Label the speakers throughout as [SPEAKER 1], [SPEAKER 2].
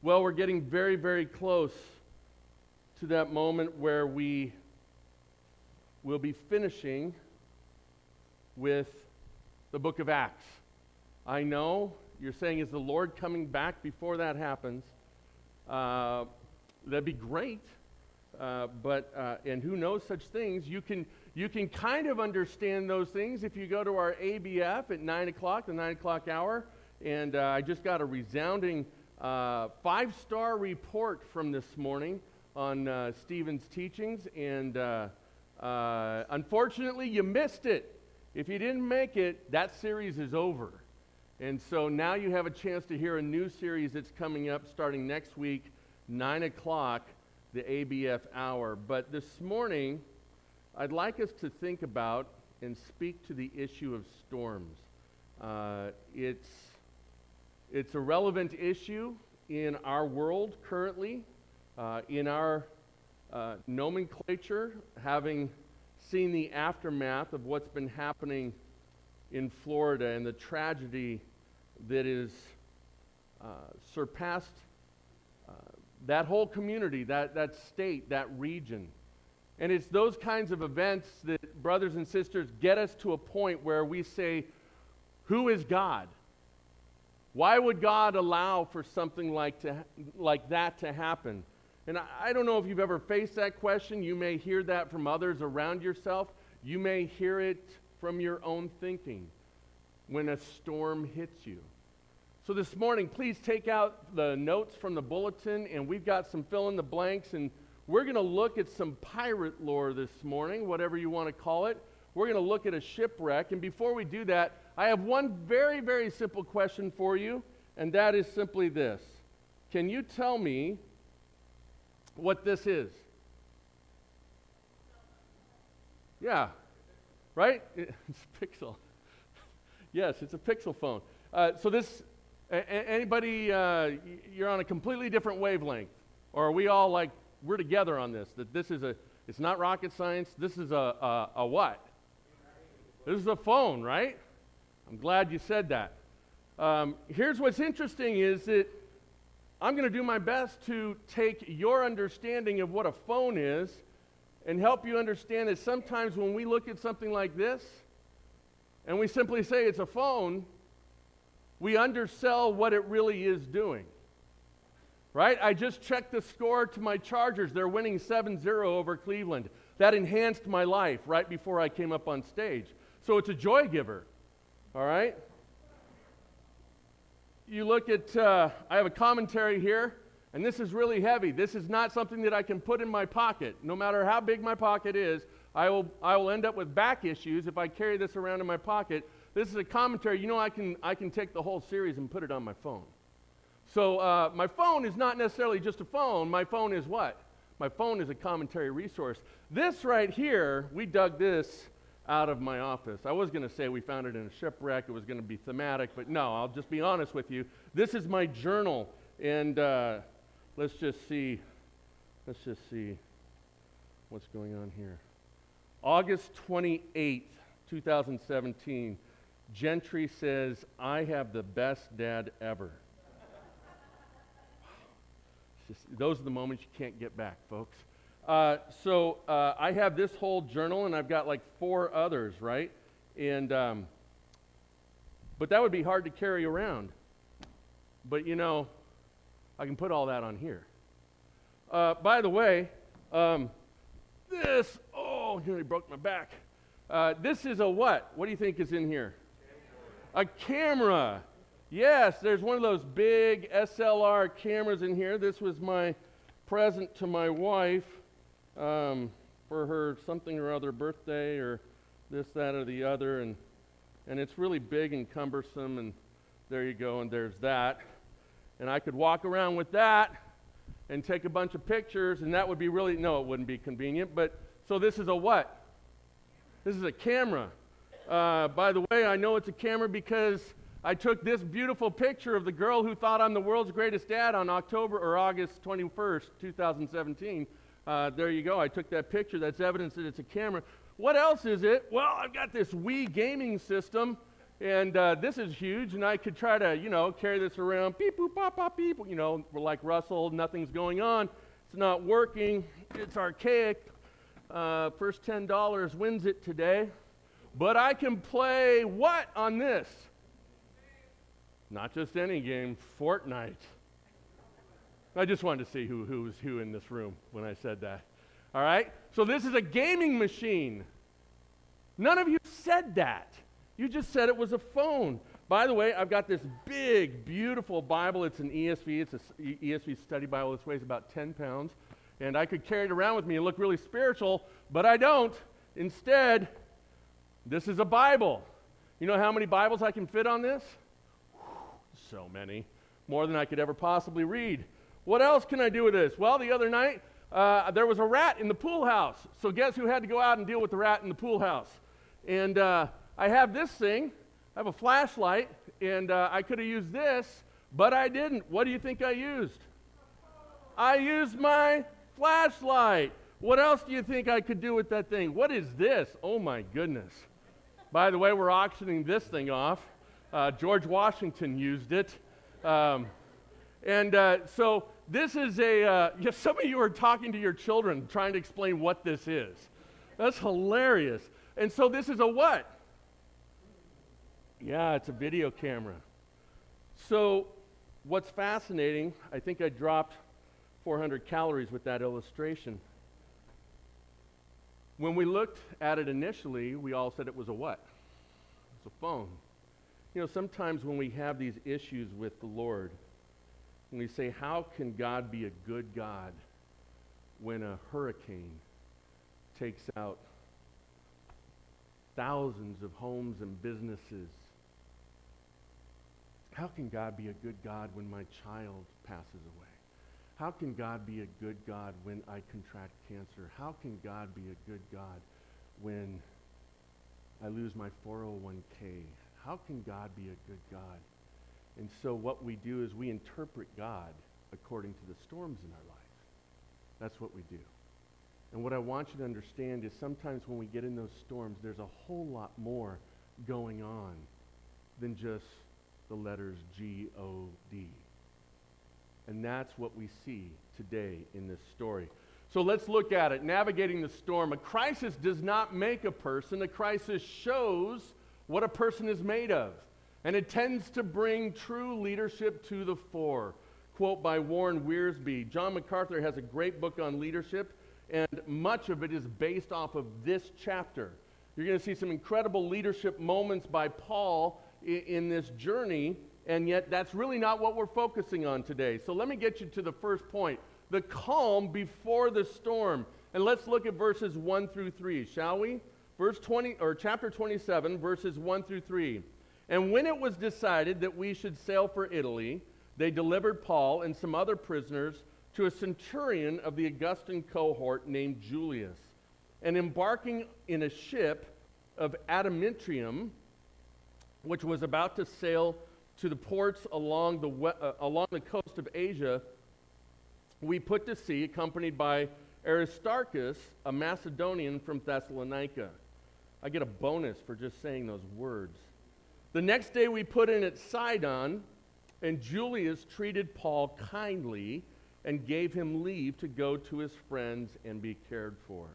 [SPEAKER 1] Well, we're getting very, very close to that moment where we will be finishing with the book of Acts. I know you're saying, is the Lord coming back before that happens? Uh, that'd be great. Uh, but, uh, and who knows such things? You can, you can kind of understand those things if you go to our ABF at 9 o'clock, the 9 o'clock hour. And uh, I just got a resounding uh, five star report from this morning on uh, Stephen's teachings. And unfortunately, you missed it. If you didn't make it, that series is over. And so now you have a chance to hear a new series that's coming up starting next week, 9 o'clock, the ABF hour. But this morning, I'd like us to think about and speak to the issue of storms. Uh, it's, it's a relevant issue in our world currently, uh, in our uh, nomenclature, having seen the aftermath of what's been happening in Florida and the tragedy that is uh, surpassed uh, that whole community, that, that state, that region. And it's those kinds of events that, brothers and sisters, get us to a point where we say, Who is God? Why would God allow for something like, to, like that to happen? And I, I don't know if you've ever faced that question. You may hear that from others around yourself. You may hear it from your own thinking when a storm hits you. So this morning, please take out the notes from the bulletin, and we've got some fill in the blanks, and we're going to look at some pirate lore this morning, whatever you want to call it. We're going to look at a shipwreck, and before we do that, I have one very, very simple question for you, and that is simply this Can you tell me what this is? Yeah, right? It's a pixel. yes, it's a pixel phone. Uh, so this, a- anybody, uh, you're on a completely different wavelength, or are we all like we're together on this? That this is a, it's not rocket science. This is a, a, a what? This is a phone, right? I'm glad you said that. Um, here's what's interesting is that I'm going to do my best to take your understanding of what a phone is and help you understand that sometimes when we look at something like this and we simply say it's a phone, we undersell what it really is doing. Right? I just checked the score to my Chargers. They're winning 7 0 over Cleveland. That enhanced my life right before I came up on stage. So it's a joy giver. All right? You look at, uh, I have a commentary here. And this is really heavy. This is not something that I can put in my pocket. No matter how big my pocket is, I will, I will end up with back issues if I carry this around in my pocket. This is a commentary. You know, I can, I can take the whole series and put it on my phone. So uh, my phone is not necessarily just a phone. My phone is what? My phone is a commentary resource. This right here, we dug this out of my office. I was going to say we found it in a shipwreck. It was going to be thematic, but no, I'll just be honest with you. This is my journal, and uh, let's just see. Let's just see what's going on here. August 28th, 2017. Gentry says, I have the best dad ever. Just, those are the moments you can't get back, folks. Uh, so uh, I have this whole journal, and I've got like four others, right? And um, but that would be hard to carry around. But you know, I can put all that on here. Uh, by the way, um, this, oh, nearly broke my back. Uh, this is a what? What do you think is in here? A camera. Yes, there's one of those big SLR cameras in here. This was my present to my wife um, for her something or other birthday or this, that, or the other. And, and it's really big and cumbersome. And there you go, and there's that. And I could walk around with that and take a bunch of pictures, and that would be really, no, it wouldn't be convenient. But so this is a what? This is a camera. Uh, by the way, I know it's a camera because I took this beautiful picture of the girl who thought I'm the world's greatest dad on October or August 21st, 2017. Uh, there you go. I took that picture. That's evidence that it's a camera. What else is it? Well, I've got this Wii gaming system. And uh, this is huge, and I could try to, you know, carry this around, beep, boop, pop, pop, beep. You know, we're like Russell, nothing's going on. It's not working. It's archaic. Uh, first $10 wins it today. But I can play what on this? Not just any game, Fortnite. I just wanted to see who, who was who in this room when I said that. All right? So this is a gaming machine. None of you said that. You just said it was a phone. By the way, I've got this big, beautiful Bible. It's an ESV. It's an ESV study Bible. This weighs about 10 pounds. And I could carry it around with me and look really spiritual, but I don't. Instead, this is a Bible. You know how many Bibles I can fit on this? So many. More than I could ever possibly read. What else can I do with this? Well, the other night, uh, there was a rat in the pool house. So, guess who had to go out and deal with the rat in the pool house? And uh, I have this thing. I have a flashlight, and uh, I could have used this, but I didn't. What do you think I used? I used my flashlight. What else do you think I could do with that thing? What is this? Oh my goodness. By the way, we're auctioning this thing off. Uh, George Washington used it. Um, and uh, so this is a, uh, yeah, some of you are talking to your children trying to explain what this is. That's hilarious. And so this is a what? Yeah, it's a video camera. So what's fascinating, I think I dropped 400 calories with that illustration. When we looked at it initially, we all said it was a what? It's a phone. You know, sometimes when we have these issues with the Lord, and we say, How can God be a good God when a hurricane takes out thousands of homes and businesses? How can God be a good God when my child passes away? How can God be a good God when I contract cancer? How can God be a good God when I lose my 401k? How can God be a good God? And so what we do is we interpret God according to the storms in our life. That's what we do. And what I want you to understand is sometimes when we get in those storms, there's a whole lot more going on than just the letters G O D. And that's what we see today in this story. So let's look at it. Navigating the storm. A crisis does not make a person, a crisis shows what a person is made of. And it tends to bring true leadership to the fore. Quote by Warren Wiersbe John MacArthur has a great book on leadership, and much of it is based off of this chapter. You're going to see some incredible leadership moments by Paul in, in this journey and yet that's really not what we're focusing on today. So let me get you to the first point the calm before the storm. And let's look at verses 1 through 3, shall we? Verse 20 or chapter 27 verses 1 through 3. And when it was decided that we should sail for Italy, they delivered Paul and some other prisoners to a centurion of the Augustan cohort named Julius. And embarking in a ship of Adramyttium, which was about to sail to the ports along the, uh, along the coast of Asia, we put to sea, accompanied by Aristarchus, a Macedonian from Thessalonica. I get a bonus for just saying those words. The next day we put in at Sidon, and Julius treated Paul kindly and gave him leave to go to his friends and be cared for.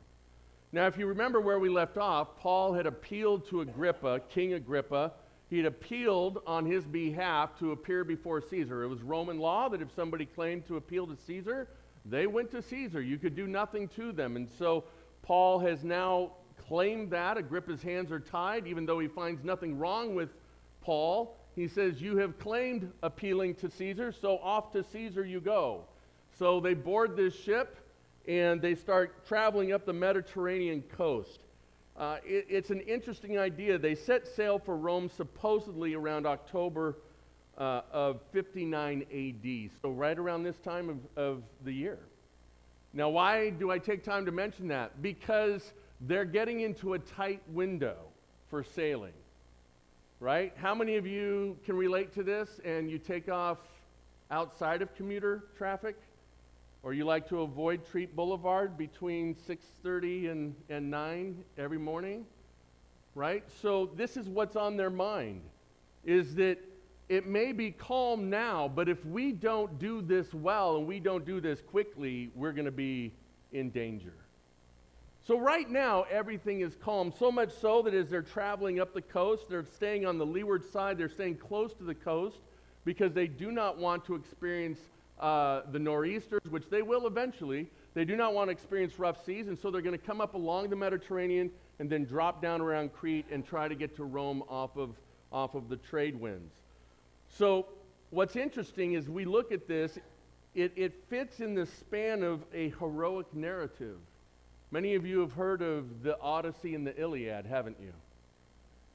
[SPEAKER 1] Now, if you remember where we left off, Paul had appealed to Agrippa, King Agrippa, He had appealed on his behalf to appear before Caesar. It was Roman law that if somebody claimed to appeal to Caesar, they went to Caesar. You could do nothing to them. And so Paul has now claimed that. Agrippa's hands are tied, even though he finds nothing wrong with Paul. He says, You have claimed appealing to Caesar, so off to Caesar you go. So they board this ship and they start traveling up the Mediterranean coast. Uh, it, it's an interesting idea. They set sail for Rome supposedly around October uh, of 59 AD, so right around this time of, of the year. Now, why do I take time to mention that? Because they're getting into a tight window for sailing, right? How many of you can relate to this and you take off outside of commuter traffic? or you like to avoid Treat Boulevard between 6:30 and, and 9 every morning, right? So this is what's on their mind. is that it may be calm now, but if we don't do this well and we don't do this quickly, we're going to be in danger. So, right now, everything is calm, so much so that as they're traveling up the coast, they're staying on the leeward side, they're staying close to the coast because they do not want to experience uh, the nor'easters, which they will eventually. They do not want to experience rough seas, and so they're going to come up along the Mediterranean and then drop down around Crete and try to get to Rome off of, off of the trade winds. So, what's interesting is we look at this, it, it fits in the span of a heroic narrative. Many of you have heard of the Odyssey and the Iliad, haven't you?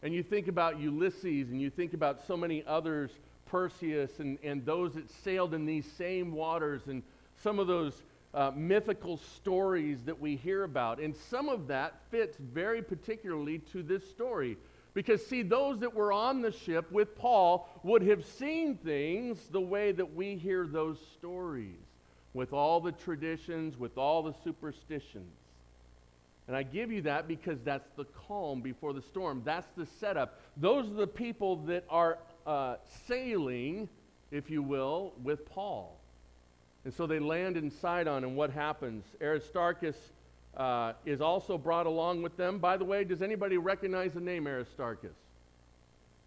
[SPEAKER 1] And you think about Ulysses and you think about so many others, Perseus and, and those that sailed in these same waters and some of those uh, mythical stories that we hear about. And some of that fits very particularly to this story. Because, see, those that were on the ship with Paul would have seen things the way that we hear those stories, with all the traditions, with all the superstitions. And I give you that because that's the calm before the storm. That's the setup. Those are the people that are uh, sailing, if you will, with Paul. And so they land in Sidon, and what happens? Aristarchus uh, is also brought along with them. By the way, does anybody recognize the name Aristarchus?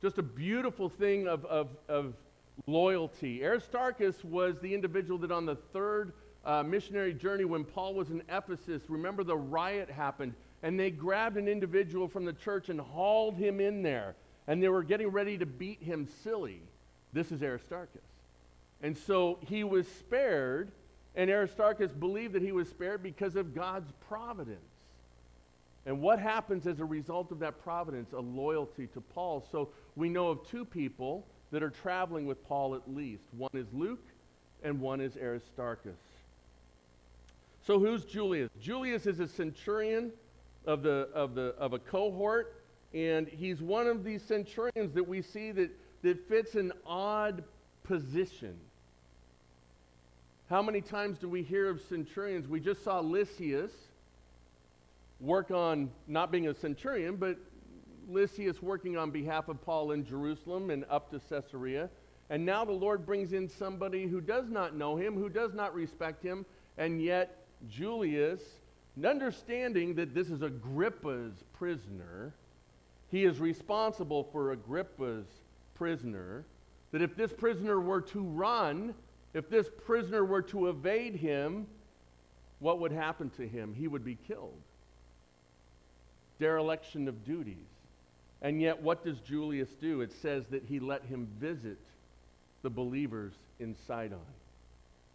[SPEAKER 1] Just a beautiful thing of, of, of loyalty. Aristarchus was the individual that on the third uh, missionary journey when Paul was in Ephesus, remember the riot happened, and they grabbed an individual from the church and hauled him in there, and they were getting ready to beat him silly. This is Aristarchus. And so he was spared, and Aristarchus believed that he was spared because of God's providence. And what happens as a result of that providence? A loyalty to Paul. So we know of two people that are traveling with Paul at least. One is Luke, and one is Aristarchus. So who's Julius? Julius is a centurion of, the, of, the, of a cohort, and he's one of these centurions that we see that, that fits an odd position. How many times do we hear of centurions? We just saw Lysias work on not being a centurion, but Lysias working on behalf of Paul in Jerusalem and up to Caesarea. And now the Lord brings in somebody who does not know him, who does not respect him, and yet Julius, understanding that this is Agrippa's prisoner, he is responsible for Agrippa's prisoner, that if this prisoner were to run, if this prisoner were to evade him, what would happen to him? He would be killed. Dereliction of duties. And yet, what does Julius do? It says that he let him visit the believers in Sidon.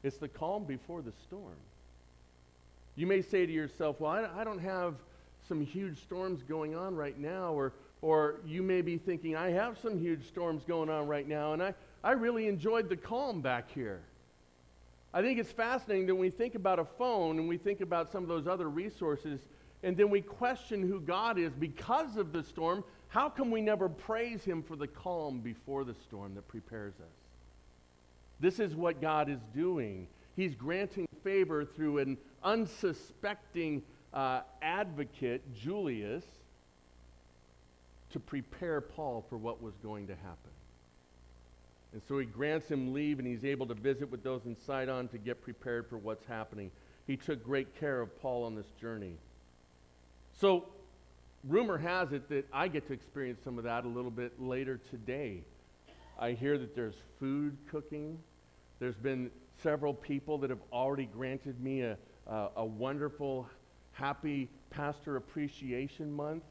[SPEAKER 1] It's the calm before the storm. You may say to yourself, well, I, don't have some huge storms going on right now, or, or you may be thinking, I have some huge storms going on right now, and I, I really enjoyed the calm back here. I think it's fascinating that when we think about a phone and we think about some of those other resources, and then we question who God is because of the storm, how come we never praise Him for the calm before the storm that prepares us? This is what God is doing. He's granting favor through an unsuspecting uh, advocate, Julius, to prepare Paul for what was going to happen. And so he grants him leave and he's able to visit with those in Sidon to get prepared for what's happening. He took great care of Paul on this journey. So, rumor has it that I get to experience some of that a little bit later today. I hear that there's food cooking. There's been several people that have already granted me a, uh, a wonderful, happy Pastor Appreciation Month.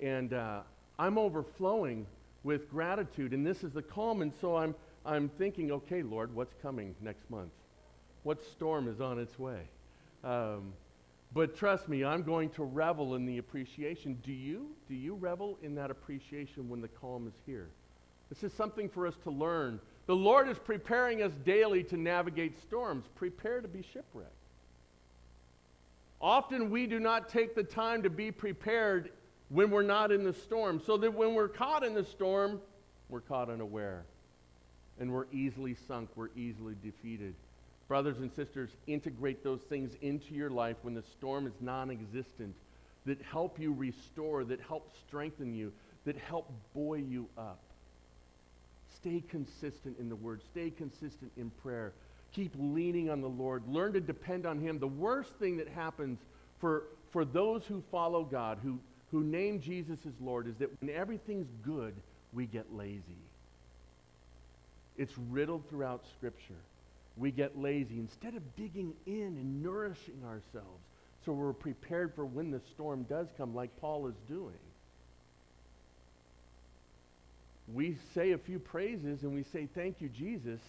[SPEAKER 1] And uh, I'm overflowing with gratitude. And this is the calm. And so I'm, I'm thinking, okay, Lord, what's coming next month? What storm is on its way? Um, but trust me, I'm going to revel in the appreciation. Do you? Do you revel in that appreciation when the calm is here? This is something for us to learn. The Lord is preparing us daily to navigate storms. Prepare to be shipwrecked. Often we do not take the time to be prepared when we're not in the storm, so that when we're caught in the storm, we're caught unaware. And we're easily sunk, we're easily defeated. Brothers and sisters, integrate those things into your life when the storm is non existent that help you restore, that help strengthen you, that help buoy you up. Stay consistent in the Word, stay consistent in prayer. Keep leaning on the Lord. Learn to depend on Him. The worst thing that happens for, for those who follow God, who, who name Jesus as Lord, is that when everything's good, we get lazy. It's riddled throughout Scripture. We get lazy instead of digging in and nourishing ourselves so we're prepared for when the storm does come, like Paul is doing. We say a few praises and we say, Thank you, Jesus,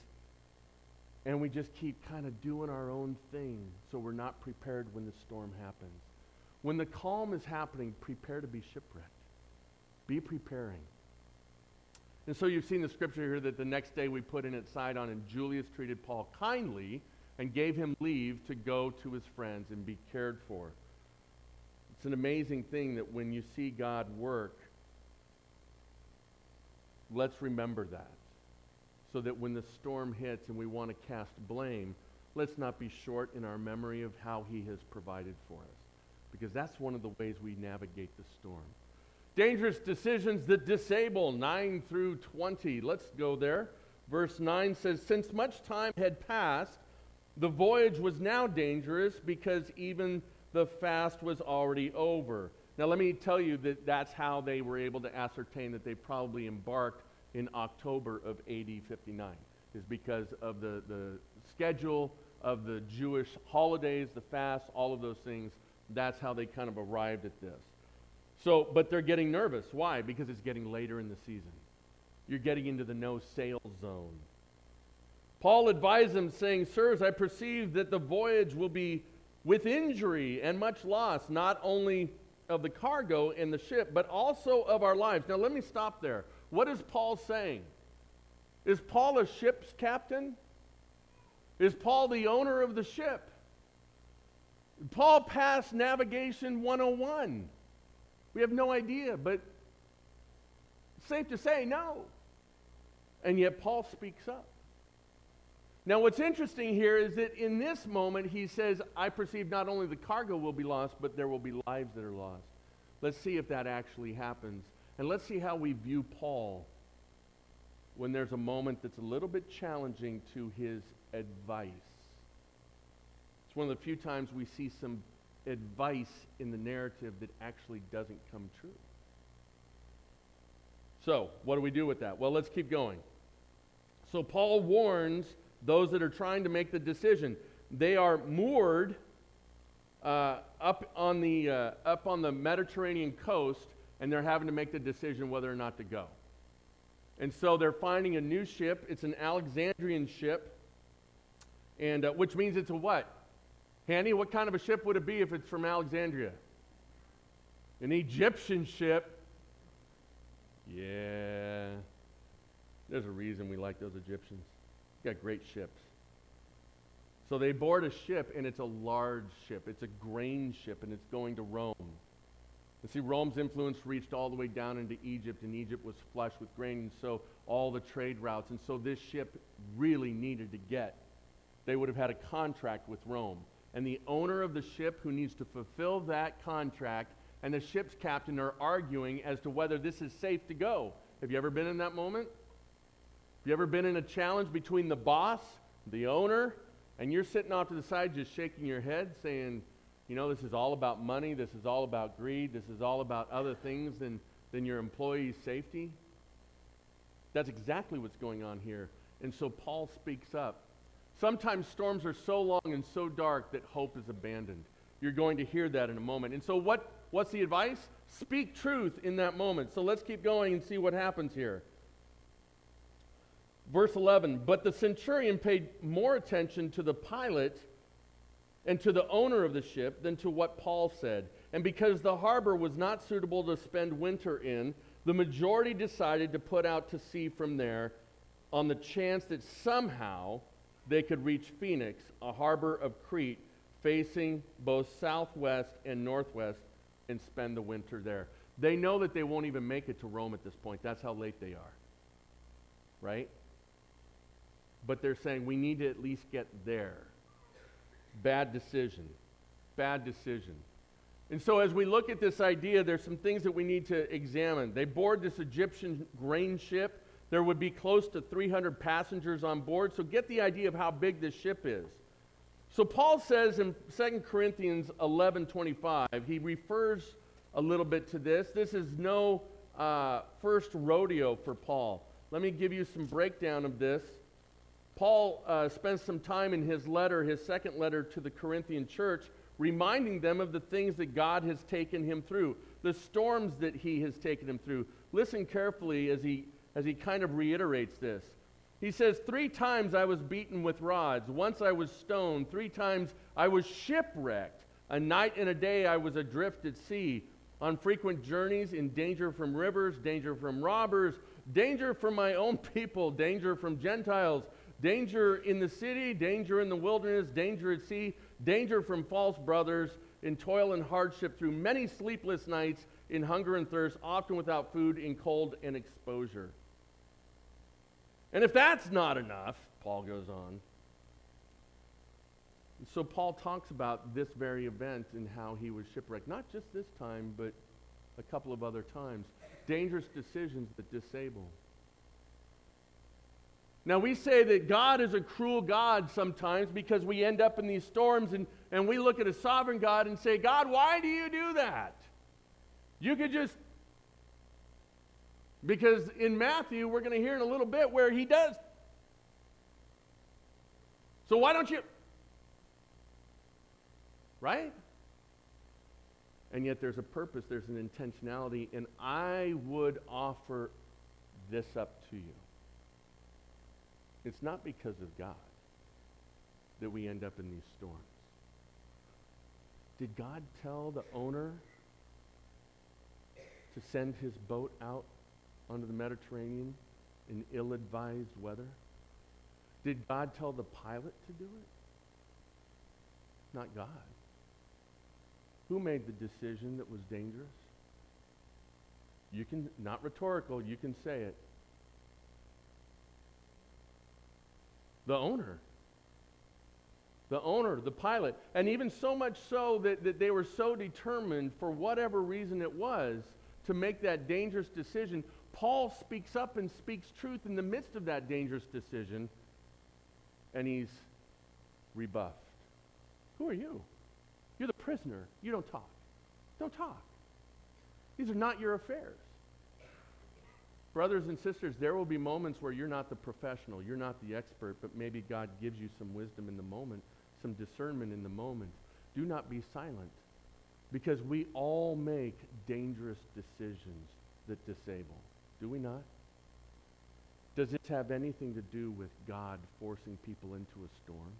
[SPEAKER 1] and we just keep kind of doing our own thing so we're not prepared when the storm happens. When the calm is happening, prepare to be shipwrecked. Be preparing. And so you've seen the scripture here that the next day we put in at Sidon, and Julius treated Paul kindly and gave him leave to go to his friends and be cared for. It's an amazing thing that when you see God work, let's remember that. So that when the storm hits and we want to cast blame, let's not be short in our memory of how he has provided for us. Because that's one of the ways we navigate the storm. Dangerous decisions that disable, 9 through 20. Let's go there. Verse 9 says, Since much time had passed, the voyage was now dangerous because even the fast was already over. Now, let me tell you that that's how they were able to ascertain that they probably embarked in October of AD 59, is because of the, the schedule of the Jewish holidays, the fast, all of those things. That's how they kind of arrived at this. So, but they're getting nervous. Why? Because it's getting later in the season. You're getting into the no sail zone. Paul advised them, saying, Sirs, I perceive that the voyage will be with injury and much loss, not only of the cargo in the ship, but also of our lives. Now, let me stop there. What is Paul saying? Is Paul a ship's captain? Is Paul the owner of the ship? Paul passed Navigation 101. We have no idea, but safe to say no. And yet Paul speaks up. Now, what's interesting here is that in this moment, he says, I perceive not only the cargo will be lost, but there will be lives that are lost. Let's see if that actually happens. And let's see how we view Paul when there's a moment that's a little bit challenging to his advice. It's one of the few times we see some advice in the narrative that actually doesn't come true. So, what do we do with that? Well, let's keep going. So, Paul warns those that are trying to make the decision. They are moored uh, up, on the, uh, up on the Mediterranean coast, and they're having to make the decision whether or not to go. And so they're finding a new ship. It's an Alexandrian ship, and uh, which means it's a what? Hanny, what kind of a ship would it be if it's from Alexandria? An Egyptian ship. Yeah. There's a reason we like those Egyptians. Got great ships. So they board a ship, and it's a large ship. It's a grain ship, and it's going to Rome. And see, Rome's influence reached all the way down into Egypt, and Egypt was flush with grain, and so all the trade routes. And so this ship really needed to get. They would have had a contract with Rome and the owner of the ship who needs to fulfill that contract and the ship's captain are arguing as to whether this is safe to go. Have you ever been in that moment? Have you ever been in a challenge between the boss, the owner, and you're sitting off to the side just shaking your head saying, you know, this is all about money, this is all about greed, this is all about other things than, than your employee's safety? That's exactly what's going on here. And so Paul speaks up Sometimes storms are so long and so dark that hope is abandoned. You're going to hear that in a moment. And so, what, what's the advice? Speak truth in that moment. So, let's keep going and see what happens here. Verse 11 But the centurion paid more attention to the pilot and to the owner of the ship than to what Paul said. And because the harbor was not suitable to spend winter in, the majority decided to put out to sea from there on the chance that somehow they could reach Phoenix, a harbor of Crete, facing both southwest and northwest, and spend the winter there. They know that they won't even make it to Rome at this point. That's how late they are. Right? But they're saying we need to at least get there. Bad decision. Bad decision. And so, as we look at this idea, there's some things that we need to examine. They board this Egyptian grain ship There would be close to 300 passengers on board, so get the idea of how big this ship is. So Paul says in 2 Corinthians 11:25, he refers a little bit to this. This is no uh, first rodeo for Paul. Let me give you some breakdown of this. Paul uh, spends some time in his letter, his second letter to the Corinthian church, reminding them of the things that God has taken him through, the storms that he has taken him through. Listen carefully as he, as he kind of reiterates this. He says, Three times I was beaten with rods. Once I was stoned. Three times I was shipwrecked. A night and a day I was adrift at sea, on frequent journeys, in danger from rivers, danger from robbers, danger from my own people, danger from Gentiles, danger in the city, danger in the wilderness, danger at sea, danger from false brothers, in toil and hardship, through many sleepless nights, in hunger and thirst, often without food, in cold and exposure. And if that's not enough, Paul goes on. So Paul talks about this very event and how he was shipwrecked, not just this time, but a couple of other times. Dangerous decisions that disable. Now, we say that God is a cruel God sometimes because we end up in these storms and, and we look at a sovereign God and say, God, why do you do that? You could just because in Matthew, we're going to hear in a little bit where he does. So why don't you? Right? And yet there's a purpose, there's an intentionality, and I would offer this up to you. It's not because of God that we end up in these storms. Did God tell the owner to send his boat out onto the Mediterranean in ill advised weather? Did God tell the pilot to do it? Not God. Who made the decision that was dangerous? You can, not rhetorical, you can say it. The owner. The owner, the pilot. And even so much so that, that they were so determined, for whatever reason it was, to make that dangerous decision Paul speaks up and speaks truth in the midst of that dangerous decision, and he's rebuffed. Who are you? You're the prisoner. You don't talk. Don't talk. These are not your affairs. Brothers and sisters, there will be moments where you're not the professional, you're not the expert, but maybe God gives you some wisdom in the moment, some discernment in the moment. Do not be silent because we all make dangerous decisions that disable. Do we not? Does this have anything to do with God forcing people into a storm?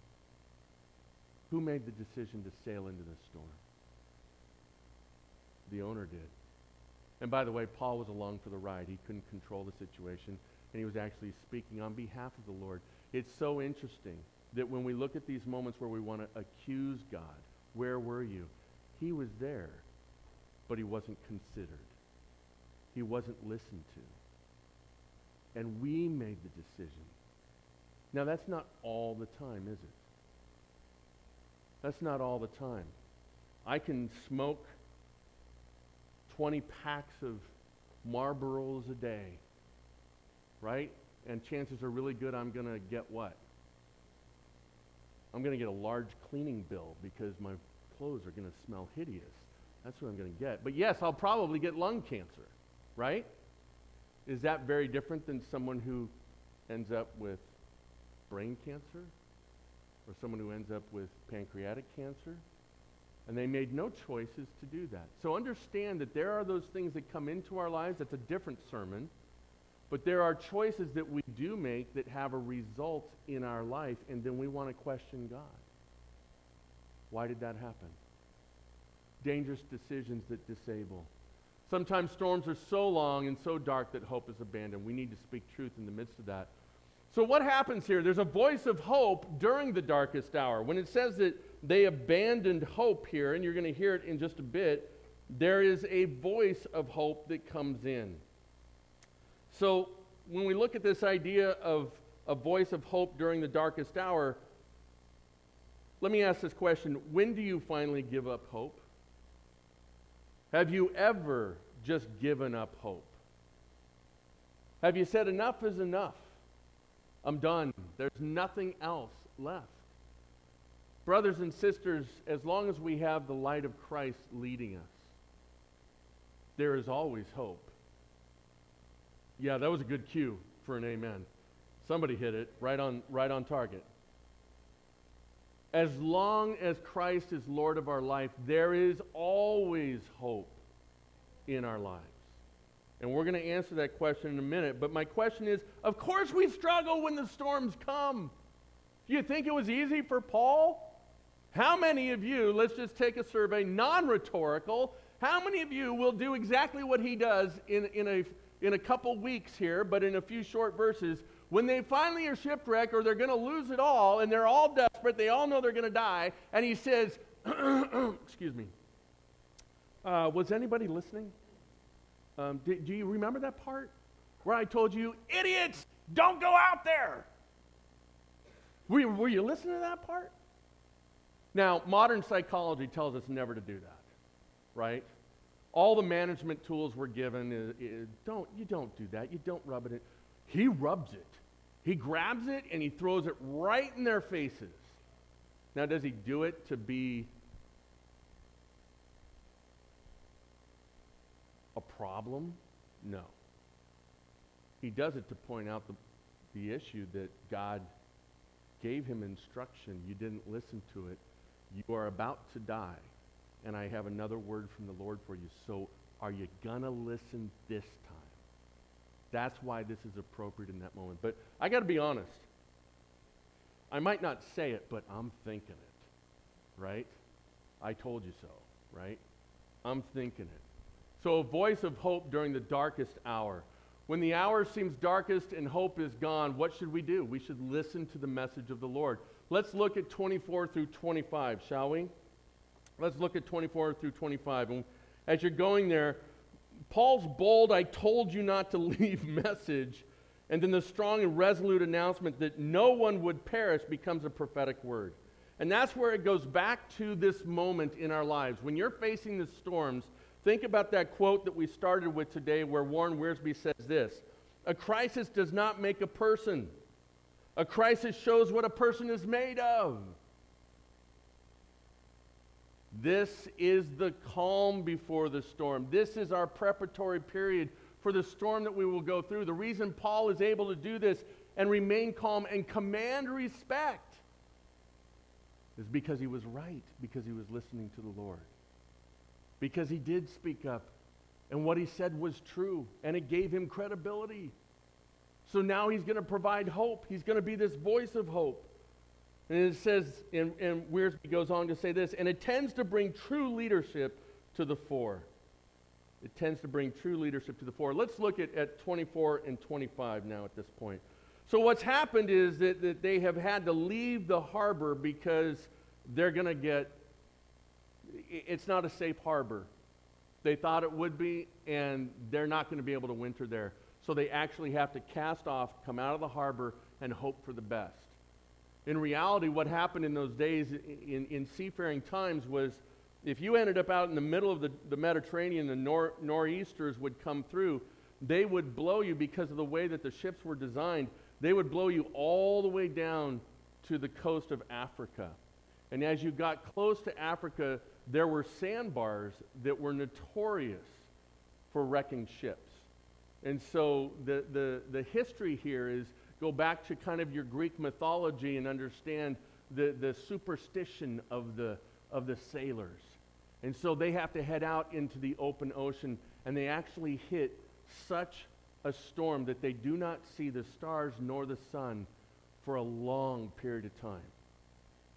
[SPEAKER 1] Who made the decision to sail into the storm? The owner did. And by the way, Paul was along for the ride. He couldn't control the situation, and he was actually speaking on behalf of the Lord. It's so interesting that when we look at these moments where we want to accuse God, where were you? He was there, but he wasn't considered he wasn't listened to. And we made the decision. Now, that's not all the time, is it? That's not all the time. I can smoke 20 packs of Marlboros a day, right? And chances are really good I'm going to get what? I'm going to get a large cleaning bill because my clothes are going to smell hideous. That's what I'm going to get. But yes, I'll probably get lung cancer right? Is that very different than someone who ends up with brain cancer or someone who ends up with pancreatic cancer? And they made no choices to do that. So understand that there are those things that come into our lives. That's a different sermon. But there are choices that we do make that have a result in our life, and then we want to question God. Why did that happen? Dangerous decisions that disable. Sometimes storms are so long and so dark that hope is abandoned. We need to speak truth in the midst of that. So, what happens here? There's a voice of hope during the darkest hour. When it says that they abandoned hope here, and you're going to hear it in just a bit, there is a voice of hope that comes in. So, when we look at this idea of a voice of hope during the darkest hour, let me ask this question When do you finally give up hope? Have you ever just given up hope? Have you said, enough is enough? I'm done. There's nothing else left. Brothers and sisters, as long as we have the light of Christ leading us, there is always hope. Yeah, that was a good cue for an amen. Somebody hit it right on, right on target. As long as Christ is Lord of our life, there is always hope in our lives. And we're going to answer that question in a minute. But my question is of course we struggle when the storms come. Do you think it was easy for Paul? How many of you, let's just take a survey, non rhetorical, how many of you will do exactly what he does in, in, a, in a couple weeks here, but in a few short verses? When they finally are shipwrecked or they're going to lose it all and they're all desperate, they all know they're going to die, and he says, Excuse me. Uh, was anybody listening? Um, do, do you remember that part where I told you, idiots, don't go out there? Were you, were you listening to that part? Now, modern psychology tells us never to do that, right? All the management tools we're given is, is, don't you don't do that. You don't rub it in. He rubs it. He grabs it and he throws it right in their faces. Now, does he do it to be a problem? No. He does it to point out the, the issue that God gave him instruction. You didn't listen to it. You are about to die, and I have another word from the Lord for you. So are you going to listen this time? That's why this is appropriate in that moment. But I got to be honest. I might not say it, but I'm thinking it, right? I told you so, right? I'm thinking it. So, a voice of hope during the darkest hour. When the hour seems darkest and hope is gone, what should we do? We should listen to the message of the Lord. Let's look at 24 through 25, shall we? Let's look at 24 through 25. And as you're going there, Paul's bold, I told you not to leave message, and then the strong and resolute announcement that no one would perish becomes a prophetic word. And that's where it goes back to this moment in our lives. When you're facing the storms, Think about that quote that we started with today where Warren Wiersbe says this A crisis does not make a person, a crisis shows what a person is made of. This is the calm before the storm. This is our preparatory period for the storm that we will go through. The reason Paul is able to do this and remain calm and command respect is because he was right, because he was listening to the Lord because he did speak up and what he said was true and it gave him credibility. So now he's going to provide hope. He's going to be this voice of hope. And it says, and, and Wiersbe goes on to say this, and it tends to bring true leadership to the fore. It tends to bring true leadership to the fore. Let's look at, at 24 and 25 now at this point. So, what's happened is that, that they have had to leave the harbor because they're going to get it's not a safe harbor. They thought it would be, and they're not going to be able to winter there. So they actually have to cast off, come out of the harbor, and hope for the best. In reality, what happened in those days in, in seafaring times was if you ended up out in the middle of the, the Mediterranean, the nor, nor'easters would come through, they would blow you because of the way that the ships were designed. They would blow you all the way down to the coast of Africa. And as you got close to Africa, there were sandbars that were notorious for wrecking ships. And so the, the, the history here is go back to kind of your Greek mythology and understand the, the superstition of the, of the sailors. And so they have to head out into the open ocean, and they actually hit such a storm that they do not see the stars nor the sun for a long period of time.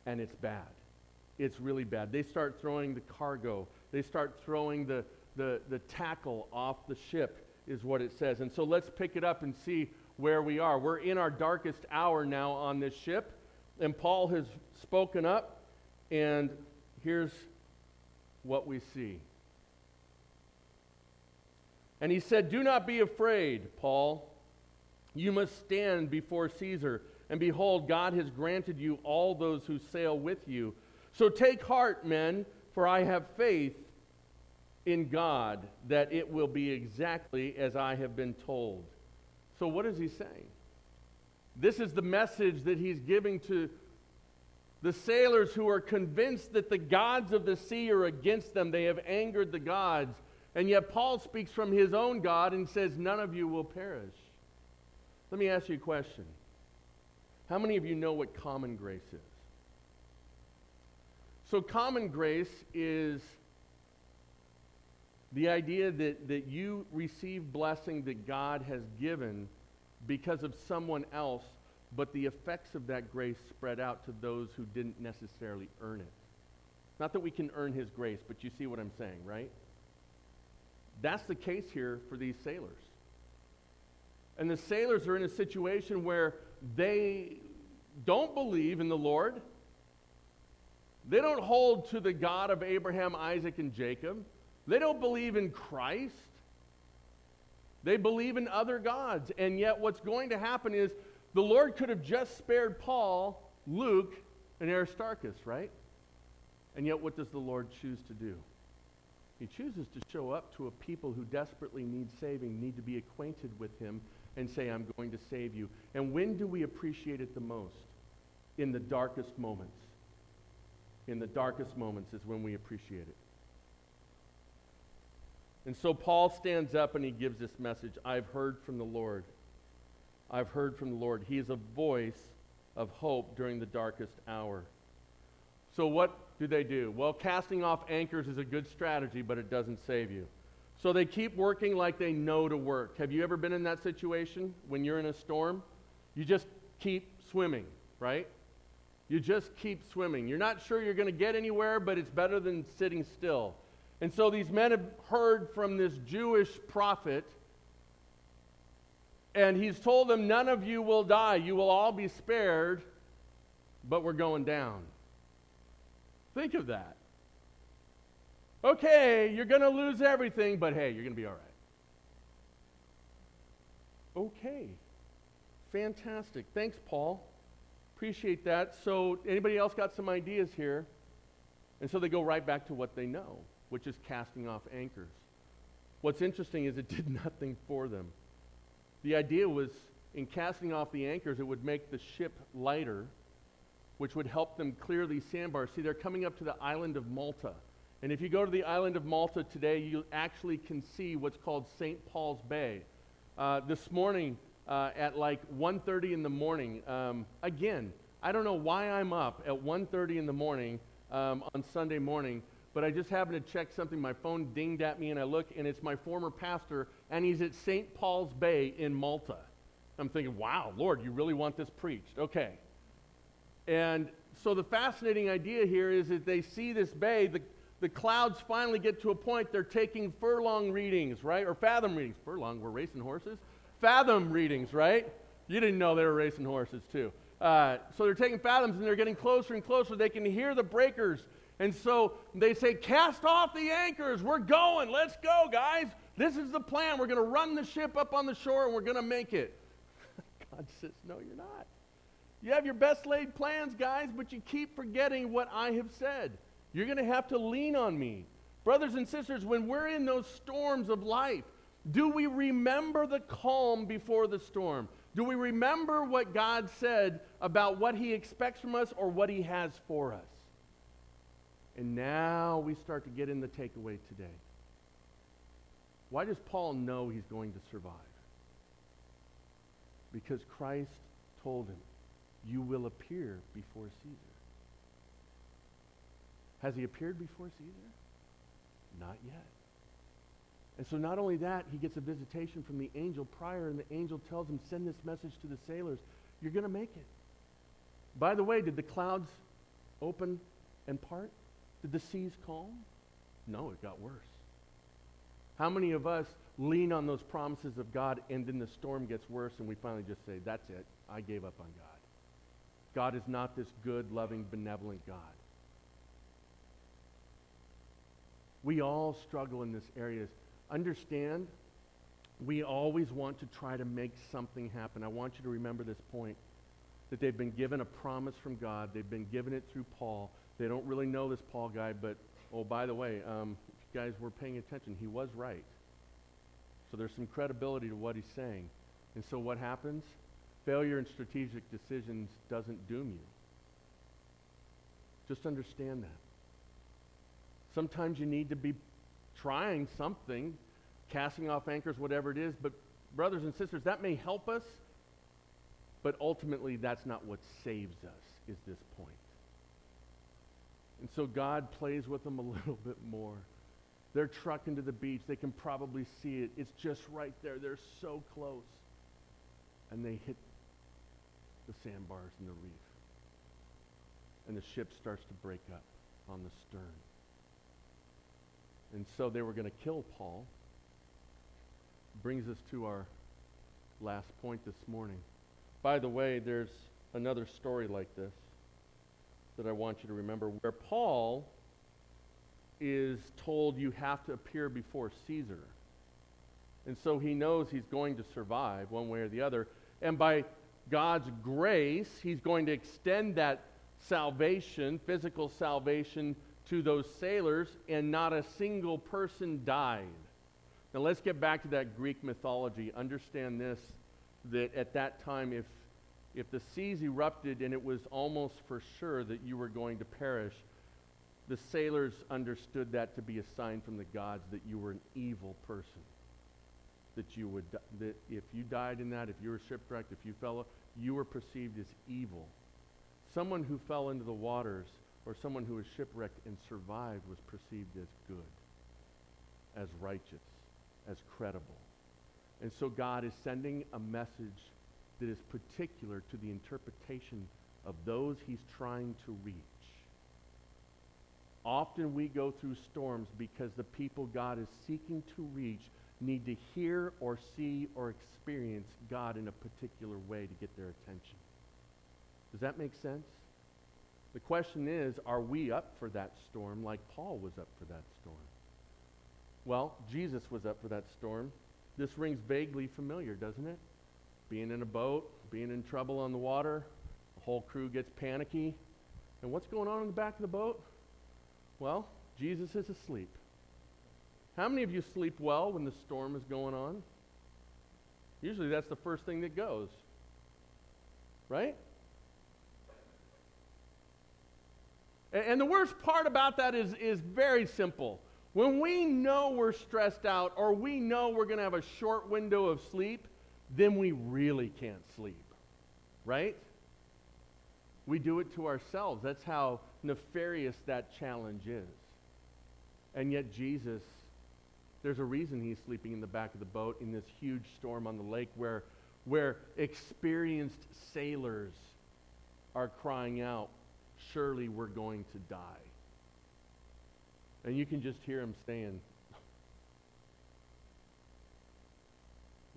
[SPEAKER 1] And it's bad it's really bad. They start throwing the cargo, they start throwing the, the, the tackle off the ship, is what it says. And so let's pick it up and see where we are. We're in our darkest hour now on this ship, and Paul has spoken up, and here's what we see. And he said, Do not be afraid, Paul. You must stand before Caesar. And behold, God has granted you all those who sail with you. So take heart, men, for I have faith in God that it will be exactly as I have been told. So, what is he saying? This is the message that he's giving to the sailors who are convinced that the gods of the sea are against them. They have angered the gods. And yet, Paul speaks from his own God and says, None of you will perish. Let me ask you a question. How many of you know what common grace is? So, common grace is the idea that, that you receive blessing that God has given because of someone else, but the effects of that grace spread out to those who didn't necessarily earn it. Not that we can earn his grace, but you see what I'm saying, right? That's the case here for these sailors. And the sailors are in a situation where they don't believe in the Lord. They don't hold to the God of Abraham, Isaac, and Jacob. They don't believe in Christ. They believe in other gods. And yet, what's going to happen is the Lord could have just spared Paul, Luke, and Aristarchus, right? And yet, what does the Lord choose to do? He chooses to show up to a people who desperately need saving, need to be acquainted with him, and say, I'm going to save you. And when do we appreciate it the most? In the darkest moments. In the darkest moments is when we appreciate it. And so Paul stands up and he gives this message I've heard from the Lord. I've heard from the Lord. He is a voice of hope during the darkest hour. So, what do they do? Well, casting off anchors is a good strategy, but it doesn't save you. So, they keep working like they know to work. Have you ever been in that situation when you're in a storm? You just keep swimming, right? You just keep swimming. You're not sure you're going to get anywhere, but it's better than sitting still. And so these men have heard from this Jewish prophet, and he's told them, None of you will die. You will all be spared, but we're going down. Think of that. Okay, you're going to lose everything, but hey, you're going to be all right. Okay. Fantastic. Thanks, Paul. Appreciate that. So, anybody else got some ideas here? And so they go right back to what they know which is casting off anchors. What's interesting is it did nothing for them. The idea was in casting off the anchors, it would make the ship lighter, which would help them clear these sandbars. See, they're coming up to the island of Malta. And if you go to the island of Malta today, you actually can see what's called St. Paul's Bay. Uh, this morning, uh, at like 1.30 in the morning, um, again, I don't know why I'm up at 1.30 in the morning um, on Sunday morning, but I just happened to check something. My phone dinged at me, and I look, and it's my former pastor, and he's at St. Paul's Bay in Malta. I'm thinking, wow, Lord, you really want this preached? Okay. And so the fascinating idea here is that they see this bay, the, the clouds finally get to a point they're taking furlong readings, right? Or fathom readings. Furlong, we're racing horses. Fathom readings, right? You didn't know they were racing horses, too. Uh, so they're taking fathoms and they're getting closer and closer. They can hear the breakers and so they say, Cast off the anchors. We're going. Let's go, guys. This is the plan. We're going to run the ship up on the shore and we're going to make it. God says, No, you're not. You have your best laid plans, guys, but you keep forgetting what I have said. You're going to have to lean on me. Brothers and sisters, when we're in those storms of life, do we remember the calm before the storm? Do we remember what God said about what He expects from us or what He has for us? And now we start to get in the takeaway today. Why does Paul know he's going to survive? Because Christ told him, You will appear before Caesar. Has he appeared before Caesar? Not yet. And so, not only that, he gets a visitation from the angel prior, and the angel tells him, Send this message to the sailors. You're going to make it. By the way, did the clouds open and part? Did the seas calm? No, it got worse. How many of us lean on those promises of God and then the storm gets worse and we finally just say, That's it. I gave up on God. God is not this good, loving, benevolent God. We all struggle in this area. Understand, we always want to try to make something happen. I want you to remember this point that they've been given a promise from God. They've been given it through Paul. They don't really know this Paul guy, but oh, by the way, um, if you guys were paying attention, he was right. So there's some credibility to what he's saying. And so what happens? Failure in strategic decisions doesn't doom you. Just understand that. Sometimes you need to be trying something, casting off anchors, whatever it is, but brothers and sisters, that may help us, but ultimately that's not what saves us, is this point. And so God plays with them a little bit more. They're trucking to the beach. They can probably see it. It's just right there. They're so close. And they hit the sandbars and the reef. And the ship starts to break up on the stern. And so they were going to kill Paul. Brings us to our last point this morning. By the way, there's another story like this that I want you to remember where Paul is told you have to appear before Caesar. And so he knows he's going to survive one way or the other. And by God's grace, he's going to extend that salvation, physical salvation, to those sailors, and not a single person died. Now let's get back to that Greek mythology. Understand this that at that time, if, if the seas erupted and it was almost for sure that you were going to perish, the sailors understood that to be a sign from the gods that you were an evil person. That you would, that if you died in that, if you were shipwrecked, if you fell, you were perceived as evil. Someone who fell into the waters or someone who was shipwrecked and survived was perceived as good, as righteous, as credible. And so God is sending a message that is particular to the interpretation of those he's trying to reach. Often we go through storms because the people God is seeking to reach need to hear or see or experience God in a particular way to get their attention. Does that make sense? The question is, are we up for that storm like Paul was up for that storm? Well, Jesus was up for that storm. This rings vaguely familiar, doesn't it? Being in a boat, being in trouble on the water, the whole crew gets panicky. And what's going on in the back of the boat? Well, Jesus is asleep. How many of you sleep well when the storm is going on? Usually that's the first thing that goes. Right? And, the worst part about that is, is very simple. When we know we're stressed out or we know we're going to have a short window of sleep, then we really can't sleep. Right? We do it to ourselves. That's how nefarious that challenge is. And yet, Jesus, there's a reason he's sleeping in the back of the boat in this huge storm on the lake where, where experienced sailors are crying out, Surely we're going to die. And you can just hear him saying,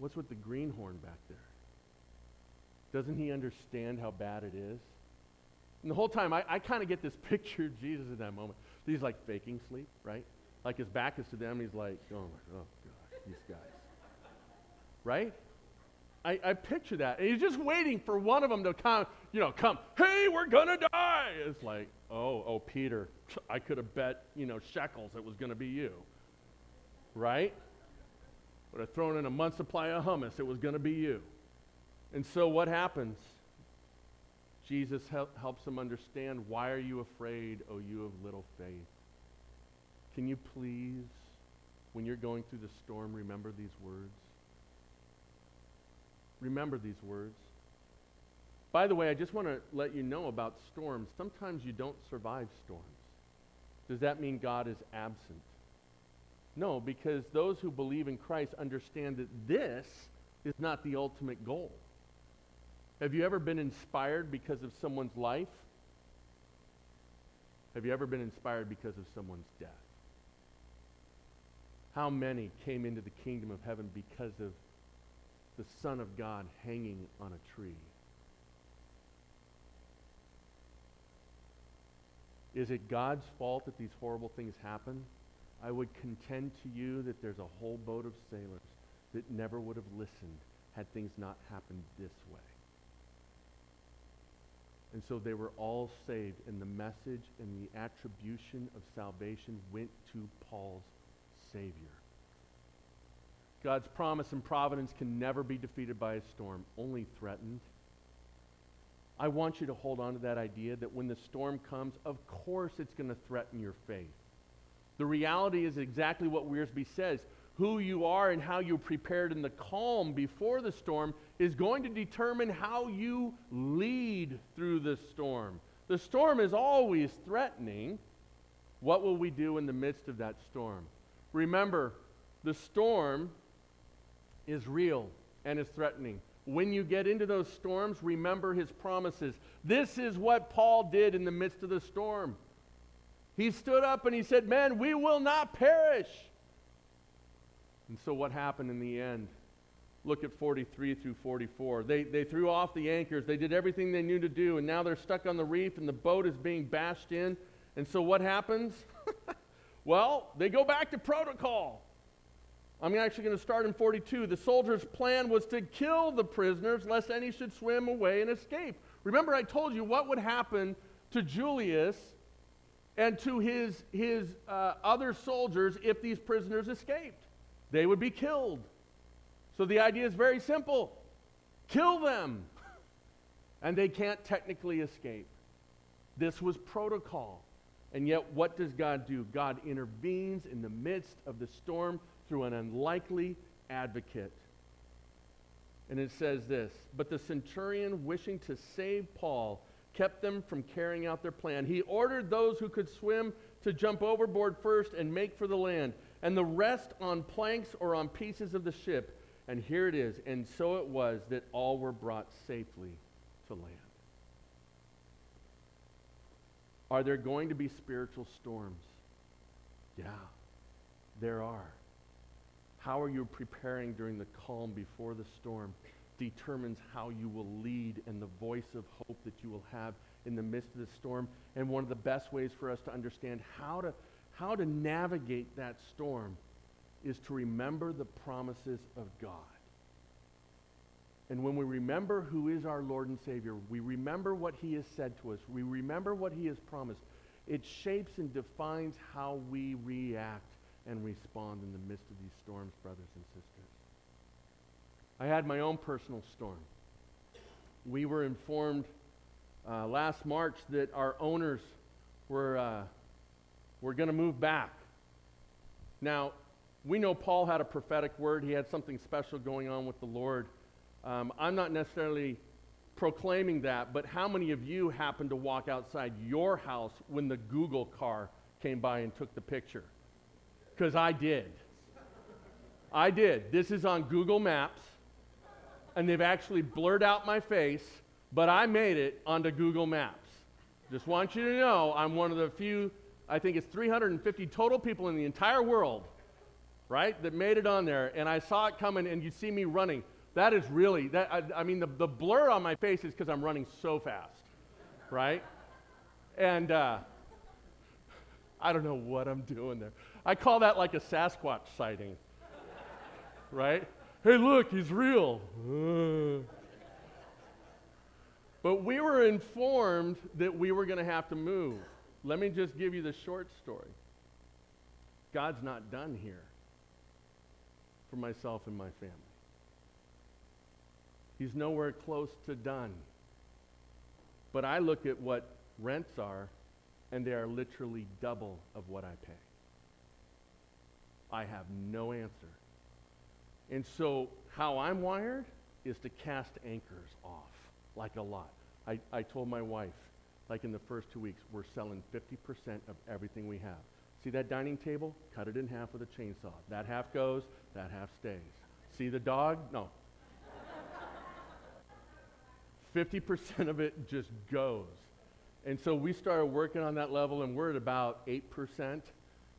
[SPEAKER 1] What's with the greenhorn back there? Doesn't he understand how bad it is? And the whole time, I, I kind of get this picture of Jesus in that moment. He's like faking sleep, right? Like his back is to them. He's like, oh, my, oh God, these guys. Right? I, I picture that. And he's just waiting for one of them to come, you know, come, hey, we're going to die. It's like, oh, oh, Peter, I could have bet, you know, shekels it was going to be you. Right? Would have thrown in a month's supply of hummus, it was going to be you. And so what happens? Jesus help, helps them understand why are you afraid, O you of little faith? Can you please, when you're going through the storm, remember these words? Remember these words. By the way, I just want to let you know about storms. Sometimes you don't survive storms. Does that mean God is absent? No, because those who believe in Christ understand that this is not the ultimate goal. Have you ever been inspired because of someone's life? Have you ever been inspired because of someone's death? How many came into the kingdom of heaven because of the Son of God hanging on a tree? Is it God's fault that these horrible things happen? I would contend to you that there's a whole boat of sailors that never would have listened had things not happened this way. And so they were all saved, and the message and the attribution of salvation went to Paul's Savior. God's promise and providence can never be defeated by a storm, only threatened. I want you to hold on to that idea that when the storm comes, of course it's going to threaten your faith. The reality is exactly what Wiersbe says. Who you are and how you're prepared in the calm before the storm is going to determine how you lead through the storm. The storm is always threatening. What will we do in the midst of that storm? Remember, the storm is real and is threatening. When you get into those storms, remember his promises. This is what Paul did in the midst of the storm. He stood up and he said, Man, we will not perish. And so, what happened in the end? Look at 43 through 44. They, they threw off the anchors, they did everything they knew to do, and now they're stuck on the reef, and the boat is being bashed in. And so, what happens? well, they go back to protocol. I'm actually going to start in 42. The soldiers' plan was to kill the prisoners lest any should swim away and escape. Remember, I told you what would happen to Julius and to his, his uh, other soldiers if these prisoners escaped. They would be killed. So the idea is very simple kill them. and they can't technically escape. This was protocol. And yet, what does God do? God intervenes in the midst of the storm through an unlikely advocate. And it says this But the centurion, wishing to save Paul, kept them from carrying out their plan. He ordered those who could swim to jump overboard first and make for the land, and the rest on planks or on pieces of the ship. And here it is. And so it was that all were brought safely to land. Are there going to be spiritual storms? Yeah, there are. How are you preparing during the calm before the storm determines how you will lead and the voice of hope that you will have in the midst of the storm. And one of the best ways for us to understand how to, how to navigate that storm is to remember the promises of God. And when we remember who is our Lord and Savior, we remember what he has said to us, we remember what he has promised, it shapes and defines how we react and respond in the midst of these storms, brothers and sisters. I had my own personal storm. We were informed uh, last March that our owners were, uh, were going to move back. Now, we know Paul had a prophetic word, he had something special going on with the Lord. Um, I'm not necessarily proclaiming that, but how many of you happened to walk outside your house when the Google car came by and took the picture? Because I did. I did. This is on Google Maps, and they've actually blurred out my face, but I made it onto Google Maps. Just want you to know I'm one of the few, I think it's 350 total people in the entire world, right, that made it on there, and I saw it coming, and you see me running. That is really, that, I, I mean, the, the blur on my face is because I'm running so fast, right? And uh, I don't know what I'm doing there. I call that like a Sasquatch sighting, right? Hey, look, he's real. Uh. But we were informed that we were going to have to move. Let me just give you the short story. God's not done here for myself and my family. He's nowhere close to done. But I look at what rents are, and they are literally double of what I pay. I have no answer. And so, how I'm wired is to cast anchors off like a lot. I, I told my wife, like in the first two weeks, we're selling 50% of everything we have. See that dining table? Cut it in half with a chainsaw. That half goes, that half stays. See the dog? No. 50% of it just goes. And so we started working on that level, and we're at about 8%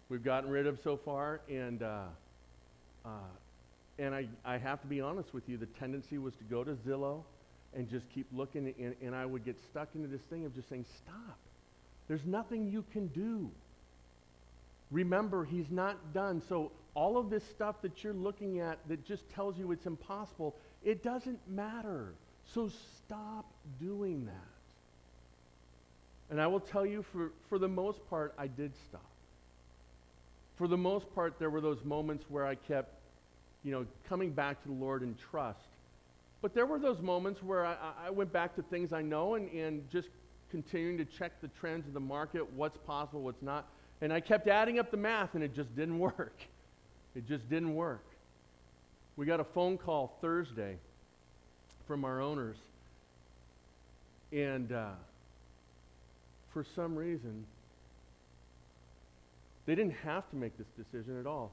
[SPEAKER 1] we've gotten rid of so far. And, uh, uh, and I, I have to be honest with you, the tendency was to go to Zillow and just keep looking, and, and I would get stuck into this thing of just saying, stop. There's nothing you can do. Remember, he's not done. So all of this stuff that you're looking at that just tells you it's impossible, it doesn't matter. So stop doing that. And I will tell you, for, for the most part, I did stop. For the most part, there were those moments where I kept you know, coming back to the Lord in trust. But there were those moments where I, I went back to things I know and, and just continuing to check the trends of the market, what's possible, what's not. And I kept adding up the math, and it just didn't work. It just didn't work. We got a phone call Thursday from our owners, and uh, for some reason, they didn't have to make this decision at all.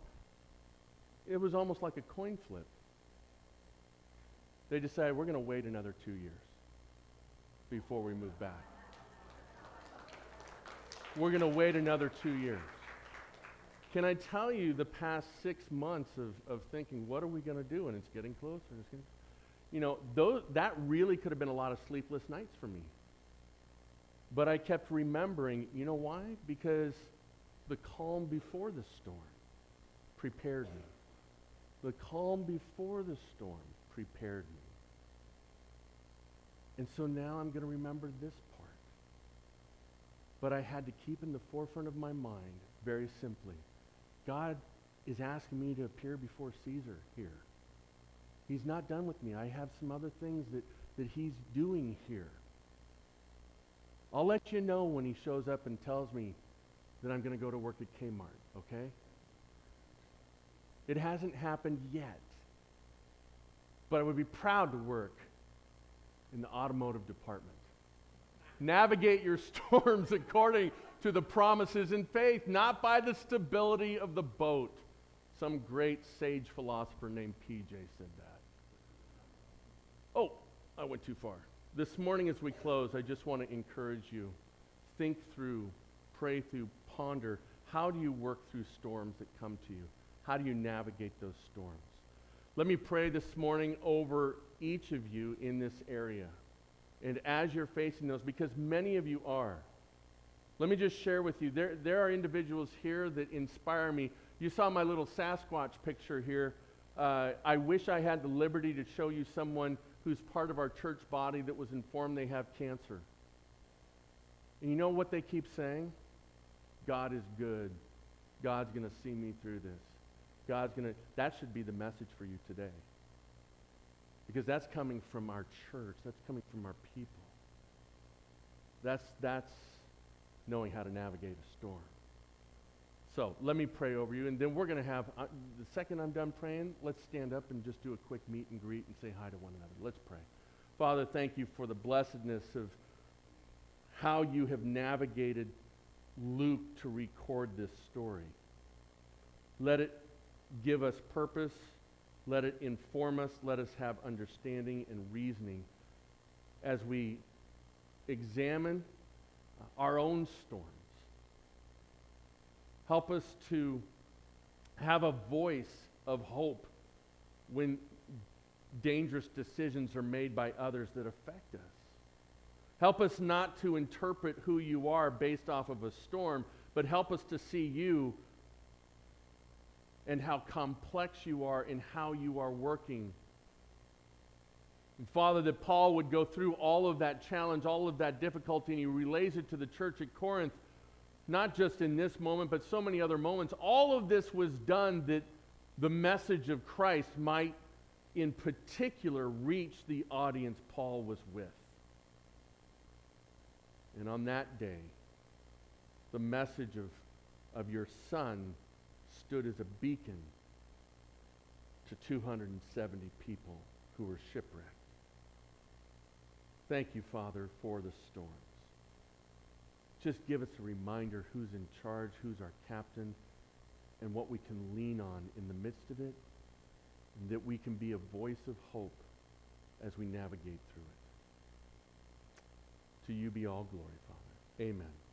[SPEAKER 1] It was almost like a coin flip. They decided we're going to wait another two years before we move back. We're going to wait another two years. Can I tell you the past six months of, of thinking, what are we going to do? And it's getting closer. It's getting, you know, those, that really could have been a lot of sleepless nights for me. But I kept remembering, you know why? Because the calm before the storm prepared me. The calm before the storm prepared me. And so now I'm going to remember this part. But I had to keep in the forefront of my mind, very simply, God is asking me to appear before Caesar here. He's not done with me. I have some other things that, that he's doing here. I'll let you know when he shows up and tells me that I'm going to go to work at Kmart, okay? It hasn't happened yet. But I would be proud to work in the automotive department. Navigate your storms according to the promises in faith, not by the stability of the boat. Some great sage philosopher named PJ said that. Oh, I went too far. This morning, as we close, I just want to encourage you think through, pray through, ponder how do you work through storms that come to you? How do you navigate those storms? Let me pray this morning over each of you in this area. And as you're facing those, because many of you are, let me just share with you there, there are individuals here that inspire me. You saw my little Sasquatch picture here. Uh, I wish I had the liberty to show you someone who's part of our church body that was informed they have cancer. And you know what they keep saying? God is good. God's going to see me through this. God's going to, that should be the message for you today. Because that's coming from our church. That's coming from our people. That's, that's knowing how to navigate a storm. So let me pray over you, and then we're going to have, uh, the second I'm done praying, let's stand up and just do a quick meet and greet and say hi to one another. Let's pray. Father, thank you for the blessedness of how you have navigated Luke to record this story. Let it give us purpose. Let it inform us. Let us have understanding and reasoning as we examine our own storms. Help us to have a voice of hope when dangerous decisions are made by others that affect us. Help us not to interpret who you are based off of a storm, but help us to see you and how complex you are in how you are working. And Father, that Paul would go through all of that challenge, all of that difficulty, and he relays it to the church at Corinth, not just in this moment, but so many other moments. All of this was done that the message of Christ might, in particular, reach the audience Paul was with. And on that day, the message of, of your Son stood as a beacon to 270 people who were shipwrecked. Thank you, Father, for the storms. Just give us a reminder who's in charge, who's our captain, and what we can lean on in the midst of it, and that we can be a voice of hope as we navigate through it. To you be all glory, Father. Amen.